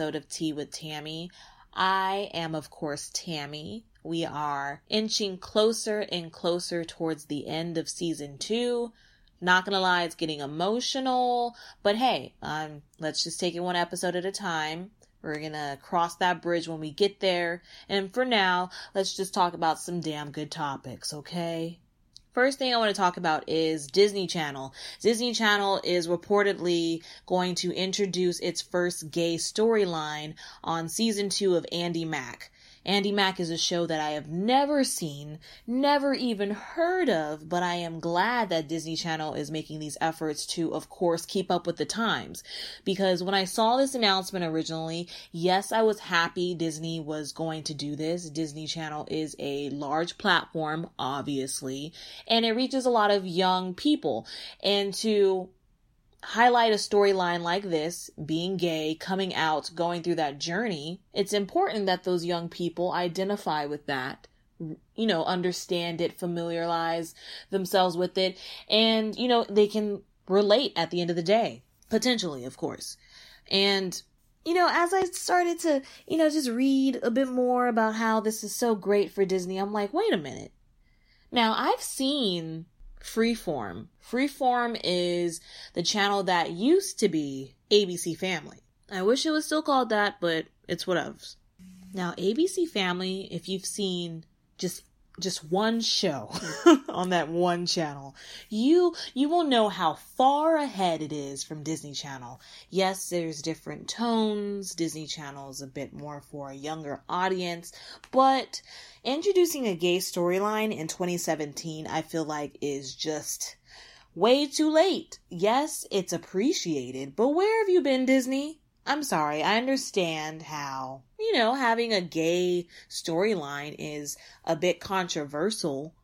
episode of Tea with Tammy. I am, of course, Tammy. We are inching closer and closer towards the end of season two. Not gonna lie, it's getting emotional, but hey, um, let's just take it one episode at a time. We're gonna cross that bridge when we get there. And for now, let's just talk about some damn good topics, okay? First thing I want to talk about is Disney Channel. Disney Channel is reportedly going to introduce its first gay storyline on season two of Andi Mack. Andi Mack is a show that I have never seen, never even heard of, but I am glad that Disney Channel is making these efforts to, of course, keep up with the times. Because when I saw this announcement originally, yes, I was happy Disney was going to do this. Disney Channel is a large platform, obviously, and it reaches a lot of young people. And to highlight a storyline like this, being gay, coming out, going through that journey, it's important that those young people identify with that, you know, understand it, familiarize themselves with it, and, you know, they can relate at the end of the day. Potentially, of course. And, you know, as I started to, you know, just read a bit more about how this is so great for Disney, I'm like, wait a minute. Now, I've seen Freeform. Freeform is the channel that used to be ABC Family. I wish it was still called that, but it's whatever. Now, ABC Family, if you've seen just just one show on that one channel, you you will know how far ahead it is from Disney Channel. Yes, there's different tones. Disney Channel is a bit more for a younger audience, but introducing a gay storyline in 2017, I feel like is just way too late. Yes, it's appreciated, but where have you been, Disney? I'm sorry, I understand how, you know, having a gay storyline is a bit controversial,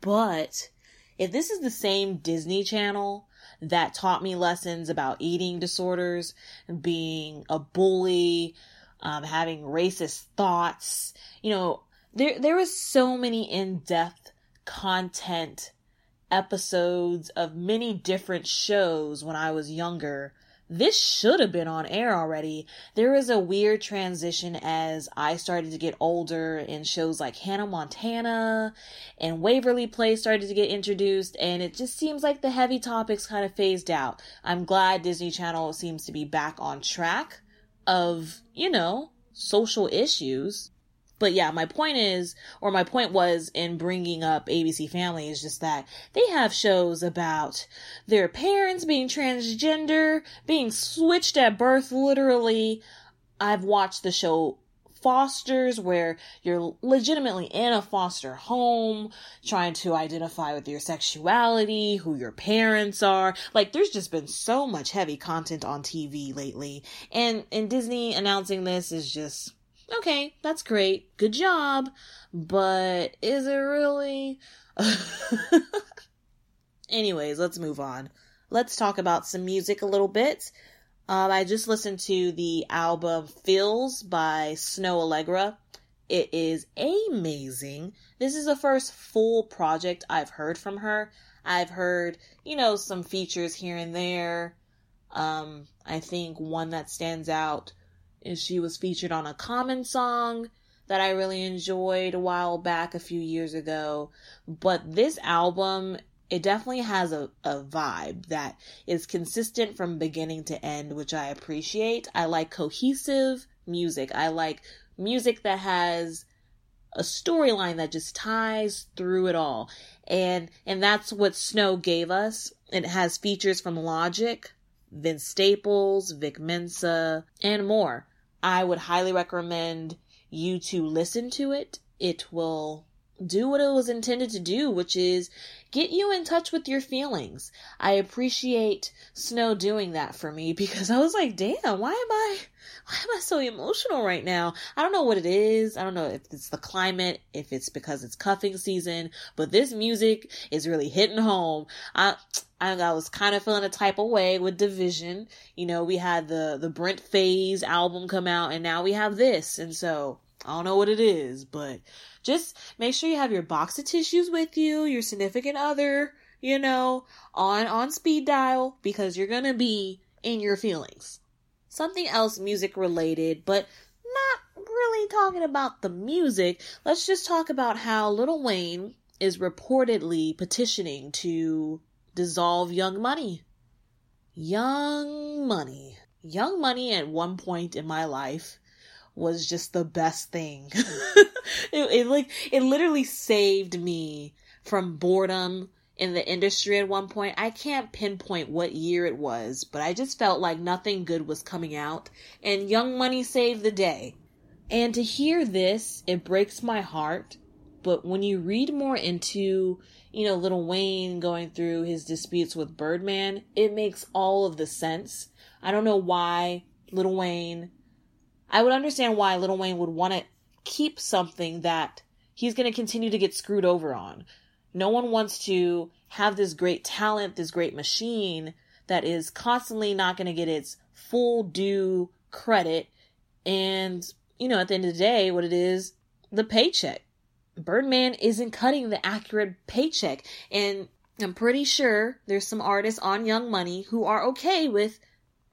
but if this is the same Disney Channel that taught me lessons about eating disorders, being a bully, um, having racist thoughts, you know, there there was so many in-depth content episodes of many different shows when I was younger this should have been on air already. There was a weird transition as I started to get older and shows like Hannah Montana and Waverly Place started to get introduced and it just seems like the heavy topics kind of phased out. I'm glad Disney Channel seems to be back on track of, you know, social issues. But yeah, my point is, or my point was in bringing up ABC Family is just that they have shows about their parents being transgender, being switched at birth, literally. I've watched the show Fosters where you're legitimately in a foster home trying to identify with your sexuality, who your parents are. Like there's just been so much heavy content on TV lately. And and Disney announcing this is just okay, that's great. Good job. But is it really? Anyways, let's move on. Let's talk about some music a little bit. Um, I just listened to the album Feels by Snoh Aalegra. It is amazing. This is the first full project I've heard from her. I've heard, you know, some features here and there. Um, I think one that stands out and she was featured on a Common song that I really enjoyed a while back, a few years ago. But this album, it definitely has a, a vibe that is consistent from beginning to end, which I appreciate. I like cohesive music. I like music that has a storyline that just ties through it all. And and that's what Snoh gave us. It has features from Logic, Vince Staples, Vic Mensa, and more. I would highly recommend you to listen to it. It will do what it was intended to do, which is get you in touch with your feelings. I appreciate Snoh doing that for me because I was like, damn, why am I, why am I so emotional right now? I don't know what it is. I don't know if it's the climate, if it's because it's cuffing season, but this music is really hitting home. I, I, was kind of feeling a type of way with Division. You know, we had the, the Brent Faiyaz album come out and now we have this. And so I don't know what it is, but just make sure you have your box of tissues with you, your significant other, you know, on, on speed dial because you're going to be in your feelings. something else music related, but not really talking about the music. Let's just talk about how Lil Wayne is reportedly petitioning to dissolve Young Money. Young Money. Young Money at one point in my life was just the best thing. it, it like it literally saved me from boredom in the industry at one point. I can't pinpoint what year it was, but I just felt like nothing good was coming out and Young Money saved the day. And to hear this, it breaks my heart. But when you read more into, you know, Little Wayne going through his disputes with Birdman, it makes all of the sense. I don't know why Little Wayne, I would understand why Little Wayne would want to keep something that he's going to continue to get screwed over on. No one wants to have this great talent, this great machine that is constantly not going to get its full due credit and you know, at the end of the day, what it is, the paycheck. Birdman isn't cutting the accurate paycheck. And I'm pretty sure there's some artists on Young Money who are okay with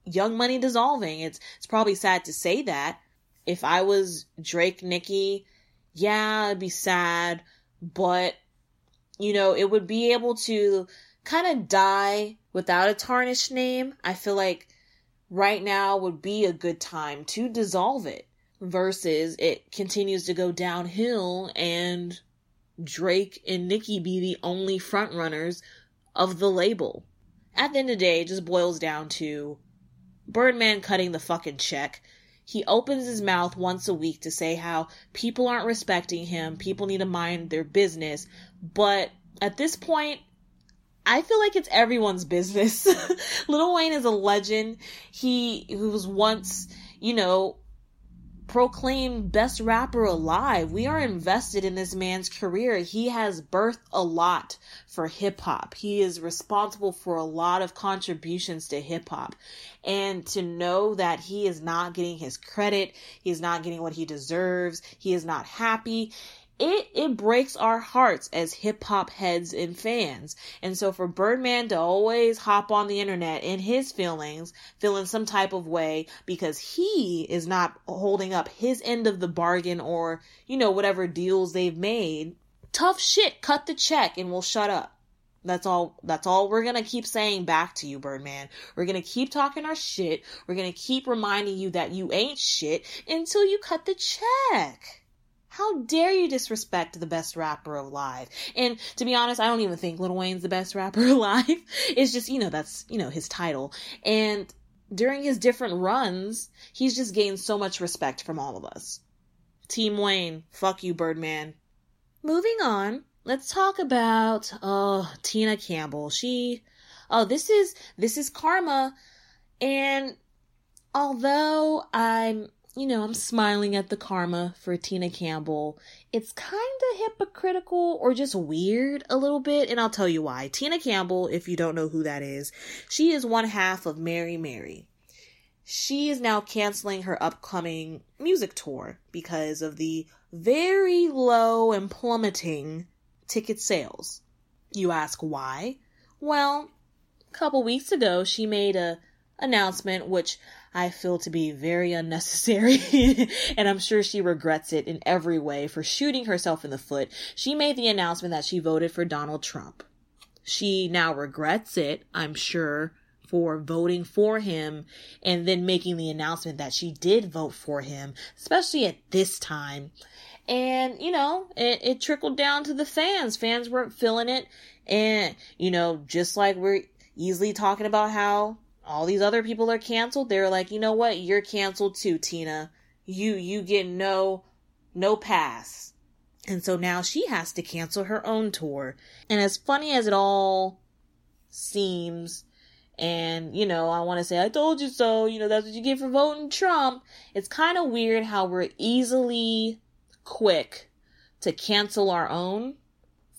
Young Money dissolving. It's it's probably sad to say that. If I was Drake Nicki, yeah, it'd be sad, but you know, it would be able to kind of die without a tarnished name. I feel like right now would be a good time to dissolve it versus it continues to go downhill and Drake and Nicki be the only frontrunners of the label. At the end of the day, it just boils down to Birdman cutting the fucking check. He opens his mouth once a week to say how people aren't respecting him, people need to mind their business, but at this point, I feel like it's everyone's business. Lil Wayne is a legend. He, who was once, you know, proclaimed best rapper alive. We are invested in this man's career. He has birthed a lot for hip hop. He is responsible for a lot of contributions to hip hop. And to know that he is not getting his credit, he is not getting what he deserves, he is not happy it it breaks our hearts as hip hop heads and fans. And so for Birdman to always hop on the internet in his feelings, feeling some type of way because he is not holding up his end of the bargain or, you know, whatever deals they've made, tough shit, cut the check and we'll shut up. That's all that's all we're to keep saying back to you Birdman. We're to keep talking our shit. We're to keep reminding you that you ain't shit until you cut the check. How dare you disrespect the best rapper alive? And to be honest, I don't even think Lil Wayne's the best rapper alive. It's just, you know, that's, you know, his title. And during his different runs, he's just gained so much respect from all of us. Team Wayne, fuck you, Birdman. Moving on, let's talk about, oh, Tina Campbell. She, oh, this is, this is karma. And although I'm you know, I'm smiling at the karma for Tina Campbell. It's kind of hypocritical or just weird a little bit, and I'll tell you why. Tina Campbell, if you don't know who that is, she is one half of Mary Mary. She is now canceling her upcoming music tour because of the very low and plummeting ticket sales. You ask why? Well, a couple weeks ago, she made a announcement which I feel to be very unnecessary, and I'm sure she regrets it in every way for shooting herself in the foot. She made the announcement that she voted for Donald Trump. She now regrets it, I'm sure, for voting for him and then making the announcement that she did vote for him, especially at this time. And, you know, it, it trickled down to the fans. Fans weren't feeling it. And, you know, just like we're easily talking about how all these other people are canceled. They're like, you know what? You're canceled too, Tina. You, you get no, no pass. And so now she has to cancel her own tour. And as funny as it all seems, and, you know, I want to say, I told you so, you know, that's what you get for voting Trump. It's kind of weird how we're easily quick to cancel our own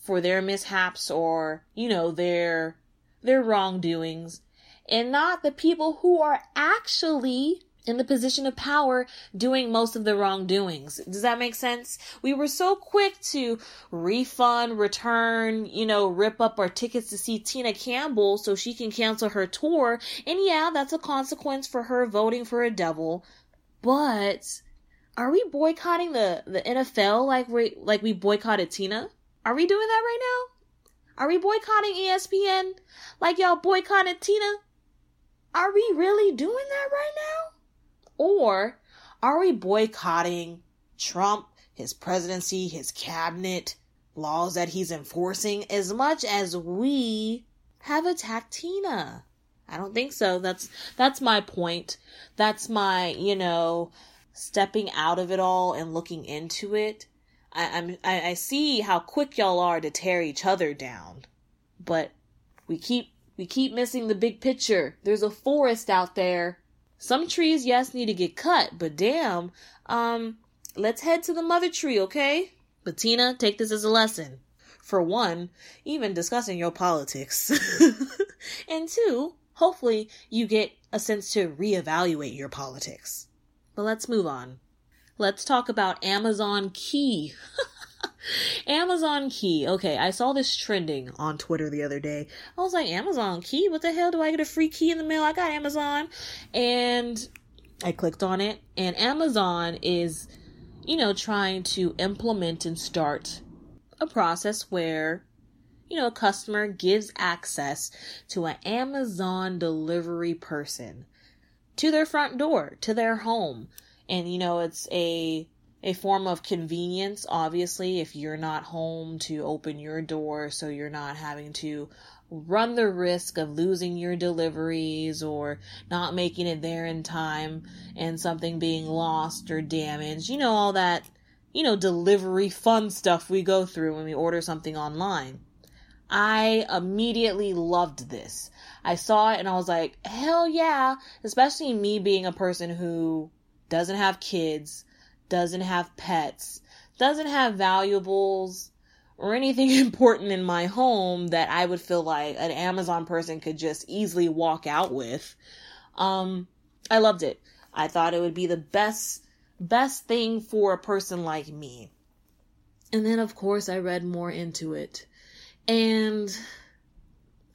for their mishaps or, you know, their, their wrongdoings and not the people who are actually in the position of power doing most of the wrongdoings. Does that make sense? We were so quick to refund, return, you know, rip up our tickets to see Tina Campbell so she can cancel her tour. And yeah, that's a consequence for her voting for a devil. But are we boycotting the, the NFL like we like we boycotted Tina? Are we doing that right now? Are we boycotting ESPN like y'all boycotted Tina? Are we really doing that right now? Or are we boycotting Trump, his presidency, his cabinet, laws that he's enforcing as much as we have attacked Tina? I don't think so. That's that's my point. That's my, you know, stepping out of it all and looking into it. I, I'm I, I see how quick y'all are to tear each other down. But we keep we keep missing the big picture. There's a forest out there some trees, yes, need to get cut, but damn, um, let's head to the mother tree, okay? But Tina, take this as a lesson. For one, even discussing your politics. and two, hopefully you get a sense to reevaluate your politics. But let's move on. Let's talk about Amazon Key. Amazon Key. Okay, I saw this trending on Twitter the other day. I was like, Amazon Key? What the hell? Do I get a free key in the mail? I got Amazon. And I clicked on it, and Amazon is, you know, trying to implement and start a process where you know, a customer gives access to an Amazon delivery person to their front door, to their home. And, you know, it's a a form of convenience, obviously, if you're not home to open your door, so you're not having to run the risk of losing your deliveries or not making it there in time and something being lost or damaged. You know, all that, you know, delivery fun stuff we go through when we order something online. I immediately loved this. I saw it and I was like, hell yeah, especially me being a person who doesn't have kids doesn't have pets, doesn't have valuables or anything important in my home that I would feel like an Amazon person could just easily walk out with. Um, I loved it. I thought it would be the best best thing for a person like me. And then of course I read more into it. And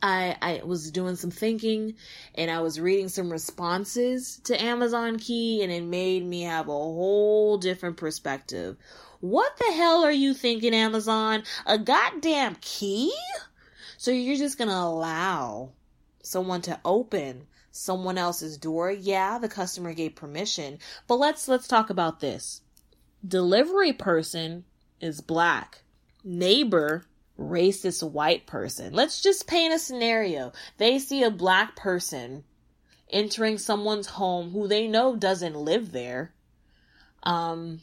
I, I was doing some thinking and I was reading some responses to Amazon Key and it made me have a whole different perspective. What the hell are you thinking, Amazon? A goddamn key? So you're just gonna allow someone to open someone else's door? Yeah, the customer gave permission, but let's, let's talk about this. Delivery person is black. Neighbor racist white person. Let's just paint a scenario. They see a black person entering someone's home who they know doesn't live there. Um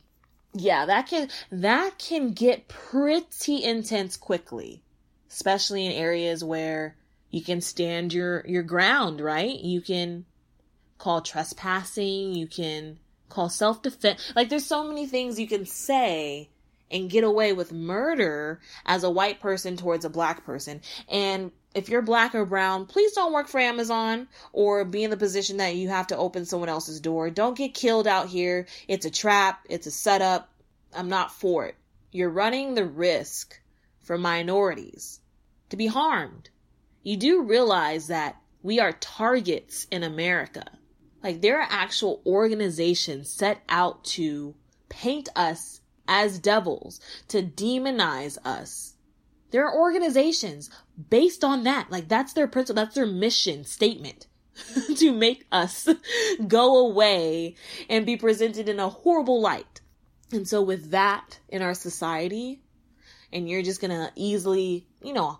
yeah, that can that can get pretty intense quickly, especially in areas where you can stand your your ground, right? You can call trespassing, you can call self-defense. Like there's so many things you can say and get away with murder as a white person towards a black person. And if you're black or brown, please don't work for Amazon or be in the position that you have to open someone else's door. Don't get killed out here. It's a trap. It's a setup. I'm not for it. You're running the risk for minorities to be harmed. You do realize that we are targets in America. Like there are actual organizations set out to paint us as devils, to demonize us. There are organizations based on that. Like that's their principle, that's their mission statement. to make us go away and be presented in a horrible light. And so with that in our society, and you're just gonna easily, you know,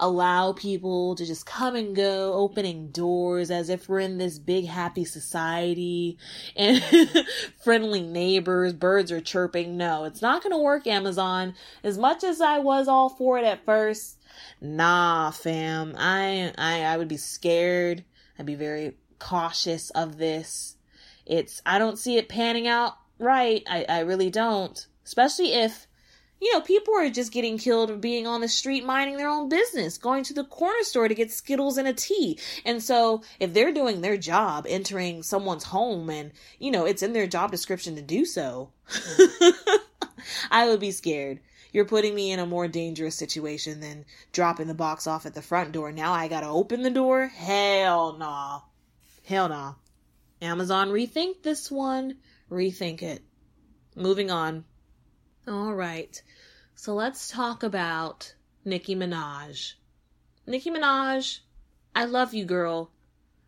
allow people to just come and go, opening doors as if we're in this big happy society and friendly neighbors, birds are chirping. No, it's not going to work, Amazon. As much as I was all for it at first, nah, fam. I, I, I would be scared. I'd be very cautious of this. It's, I don't see it panning out right. I, I really don't. Especially if You know, people are just getting killed being on the street minding their own business, going to the corner store to get Skittles and a tea. And so, if they're doing their job, entering someone's home, and, you know, it's in their job description to do so, I would be scared. You're putting me in a more dangerous situation than dropping the box off at the front door. Now I gotta open the door? Hell nah. Hell nah. Amazon, rethink this one. Rethink it. Moving on. All right. So let's talk about Nicki Minaj. Nicki Minaj, I love you, girl.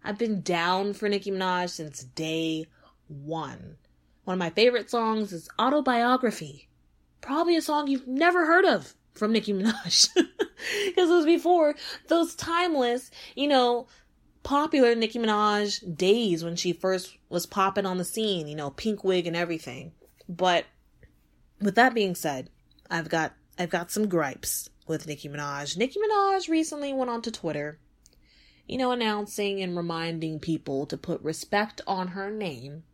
I've been down for Nicki Minaj since day one. One of my favorite songs is Autobiography. Probably a song you've never heard of from Nicki Minaj. Because it was before those timeless, you know, popular Nicki Minaj days when she first was popping on the scene, you know, pink wig and everything. But with that being said, I've got I've got some gripes with Nicki Minaj. Nicki Minaj recently went onto Twitter, you know, announcing and reminding people to put respect on her name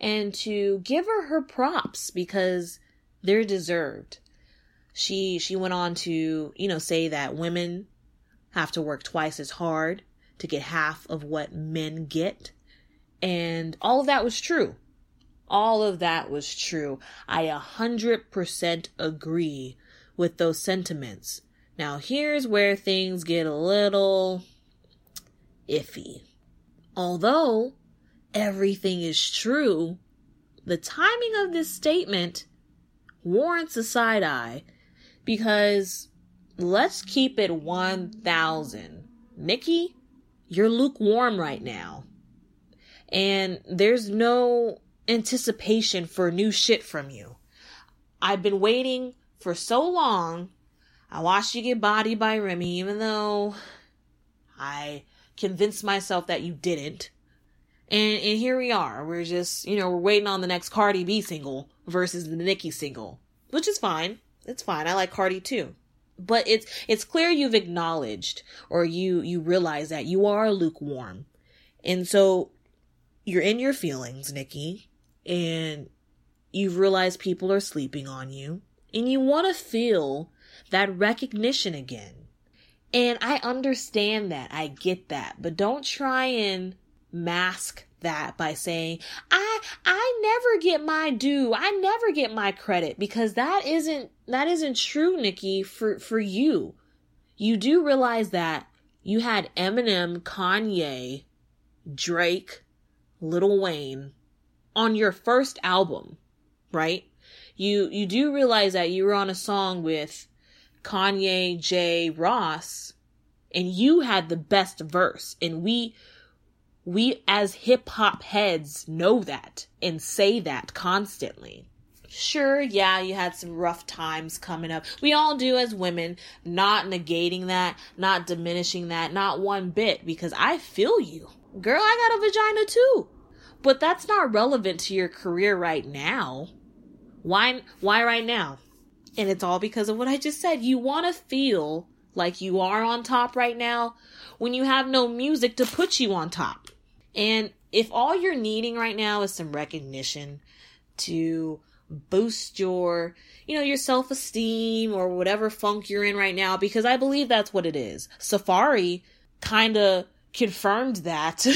and to give her her props because they're deserved. She she went on to, you know, say that women have to work twice as hard to get half of what men get. And all of that was true. All of that was true. I a hundred percent agree with those sentiments. Now here's where things get a little iffy. Although everything is true, the timing of this statement warrants a side eye because let's keep it 1000. Nicki, you're lukewarm right now. And there's no anticipation for new shit from you. I've been waiting for so long. I watched you get bodied by Remy, even though I convinced myself that you didn't. And and here we are. We're just, you know, we're waiting on the next Cardi B single versus the Nicki single, which is fine. It's fine. I like Cardi too. But it's it's clear you've acknowledged or you you realize that you are lukewarm. And so you're in your feelings, Nicki and you've realized people are sleeping on you and you want to feel that recognition again. And I understand that. I get that. But don't try and mask that by saying, I, I never get my due. I never get my credit because that isn't, that isn't true, Nicki, for, for you. You do realize that you had Eminem, Kanye, Drake, Lil Wayne, on your first album, right? You you do realize that you were on a song with Kanye, Jay, Ross, and you had the best verse. And we we as hip hop heads know that and say that constantly. Sure, yeah, you had some rough times coming up. We all do as women, not negating that, not diminishing that, not one bit, because I feel you. Girl, I got a vagina too. But that's not relevant to your career right now. Why why right now? And it's all because of what I just said. You want to feel like you are on top right now when you have no music to put you on top. And if all you're needing right now is some recognition to boost your, you know, your self-esteem or whatever funk you're in right now, because I believe that's what it is. Safaree kind of confirmed that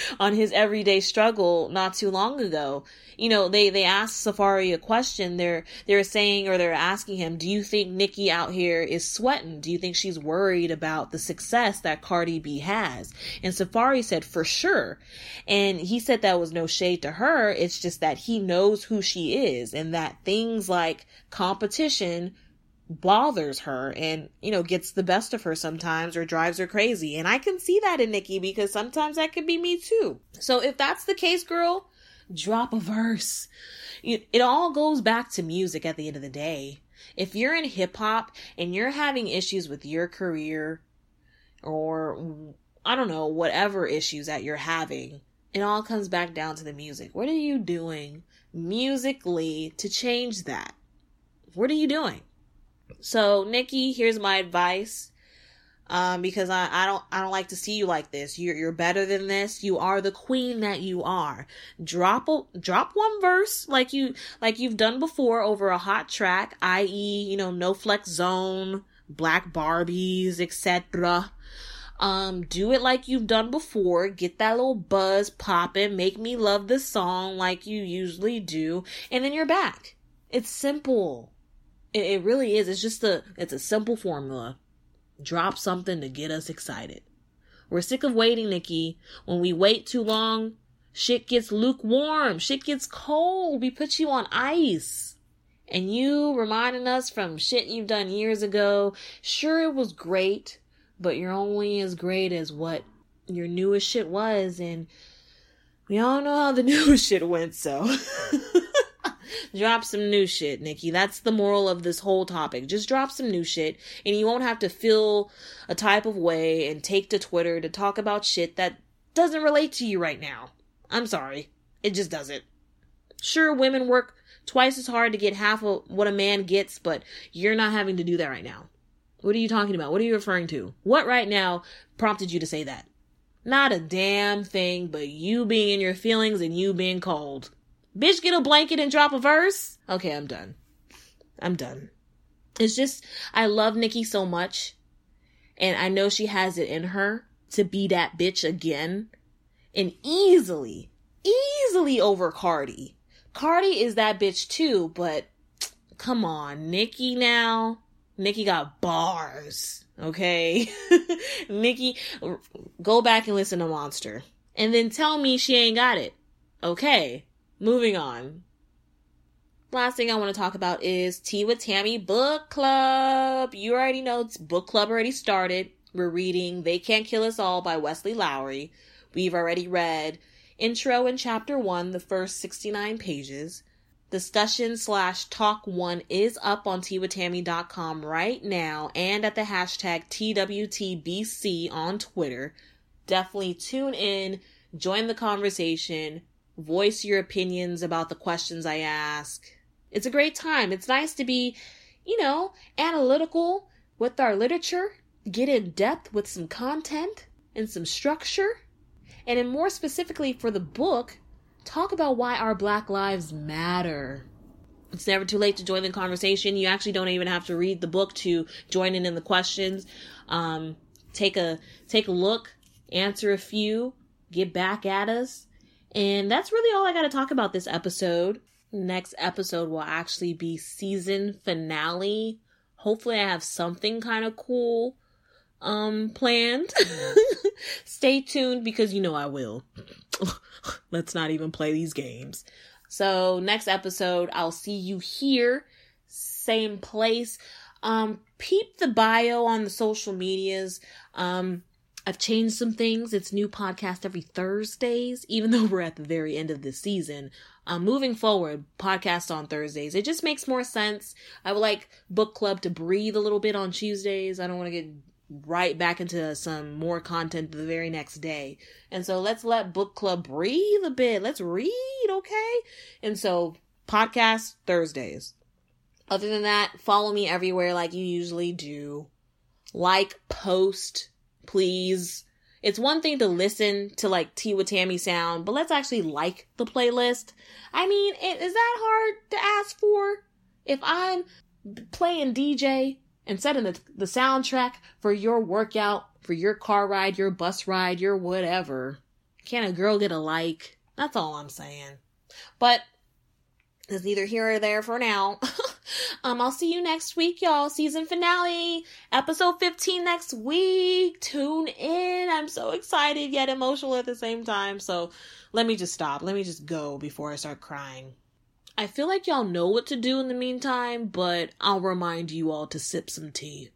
on his everyday struggle not too long ago. You know, they, they asked Safaree a question. They're, they're saying or they're asking him, do you think Nicki out here is sweating? Do you think she's worried about the success that Cardi B has? And Safaree said, for sure. And he said that was no shade to her. It's just that he knows who she is and that things like competition bothers her and, you know, gets the best of her sometimes or drives her crazy. And I can see that in Nicki because sometimes that could be me too. So if that's the case, girl, drop a verse. It, all goes back to music at the end of the day. If you're in hip hop and you're having issues with your career or I don't know, whatever issues that you're having, it all comes back down to the music. What are you doing musically to change that? What are you doing? So, Nicki, here's my advice. Um, because I, I don't I don't like to see you like this. You're you're better than this. You are the queen that you are. Drop a drop one verse like you like you've done before over a hot track, i.e., you know, no flex zone, black Barbies, etc. Um, do it like you've done before. Get that little buzz popping. Make me love the song like you usually do, and then you're back. It's simple. It, it really is. It's just a it's a simple formula. Drop something to get us excited. We're sick of waiting, Nicki. When we wait too long, shit gets lukewarm. Shit gets cold. We put you on ice. And you reminding us from shit you've done years ago. Sure, it was great, but you're only as great as what your newest shit was. And we all know how the newest shit went, so. drop some new shit, Nicki. That's the moral of this whole topic. Just drop some new shit, and you won't have to feel a type of way and take to Twitter to talk about shit that doesn't relate to you right now. I'm sorry. It just doesn't. Sure, women work twice as hard to get half of what a man gets, but you're not having to do that right now. What are you talking about? What are you referring to? What right now prompted you to say that? Not a damn thing, but you being in your feelings and you being cold. Bitch, get a blanket and drop a verse. Okay, I'm done. I'm done. It's just, I love Nicki so much. And I know she has it in her to be that bitch again. And easily, easily over Cardi. Cardi is that bitch too, but come on, Nicki now. Nicki got bars. Okay. Nicki, go back and listen to Monster. And then tell me she ain't got it. Okay. Moving on. Last thing I want to talk about is Tea with Tammy Book Club. You already know book club already started. We're reading They Can't Kill Us All by Wesley Lowery. We've already read intro in chapter one, the first 69 pages. Discussion slash talk one is up on teawithtammy.com right now and at the hashtag TWTBC on Twitter. Definitely tune in, join the conversation, voice your opinions about the questions I ask. It's a great time. It's nice to be, you know, analytical with our literature, get in depth with some content and some structure, and then more specifically for the book, talk about why our Black Lives Matter. It's never too late to join the conversation. You actually don't even have to read the book to join in in the questions. Um, take a take a look, answer a few, get back at us. And that's really all I got to talk about this episode. Next episode will actually be season finale. Hopefully I have something kind of cool um planned. Stay tuned because you know I will. Let's not even play these games. So, next episode I'll see you here, same place. Um peep the bio on the social medias. Um I've changed some things. It's new podcast every Thursdays, even though we're at the very end of the season. Um, moving forward, podcast on Thursdays. It just makes more sense. I would like book club to breathe a little bit on Tuesdays. I don't want to get right back into some more content the very next day. And so let's let book club breathe a bit. Let's read, okay? And so podcast Thursdays. Other than that, follow me everywhere like you usually do. Like, post, please. It's one thing to listen to like Tea with Tammy sound, but let's actually like the playlist. I mean, is that hard to ask for? If I'm playing DJ and setting the, the soundtrack for your workout, for your car ride, your bus ride, your whatever, can a girl get a like? That's all I'm saying. But it's neither here or there for now. um, I'll see you next week, y'all. Season finale, episode 15 next week. Tune in. I'm so excited yet emotional at the same time. So let me just stop. Let me just go before I start crying. I feel like y'all know what to do in the meantime, but I'll remind you all to sip some tea.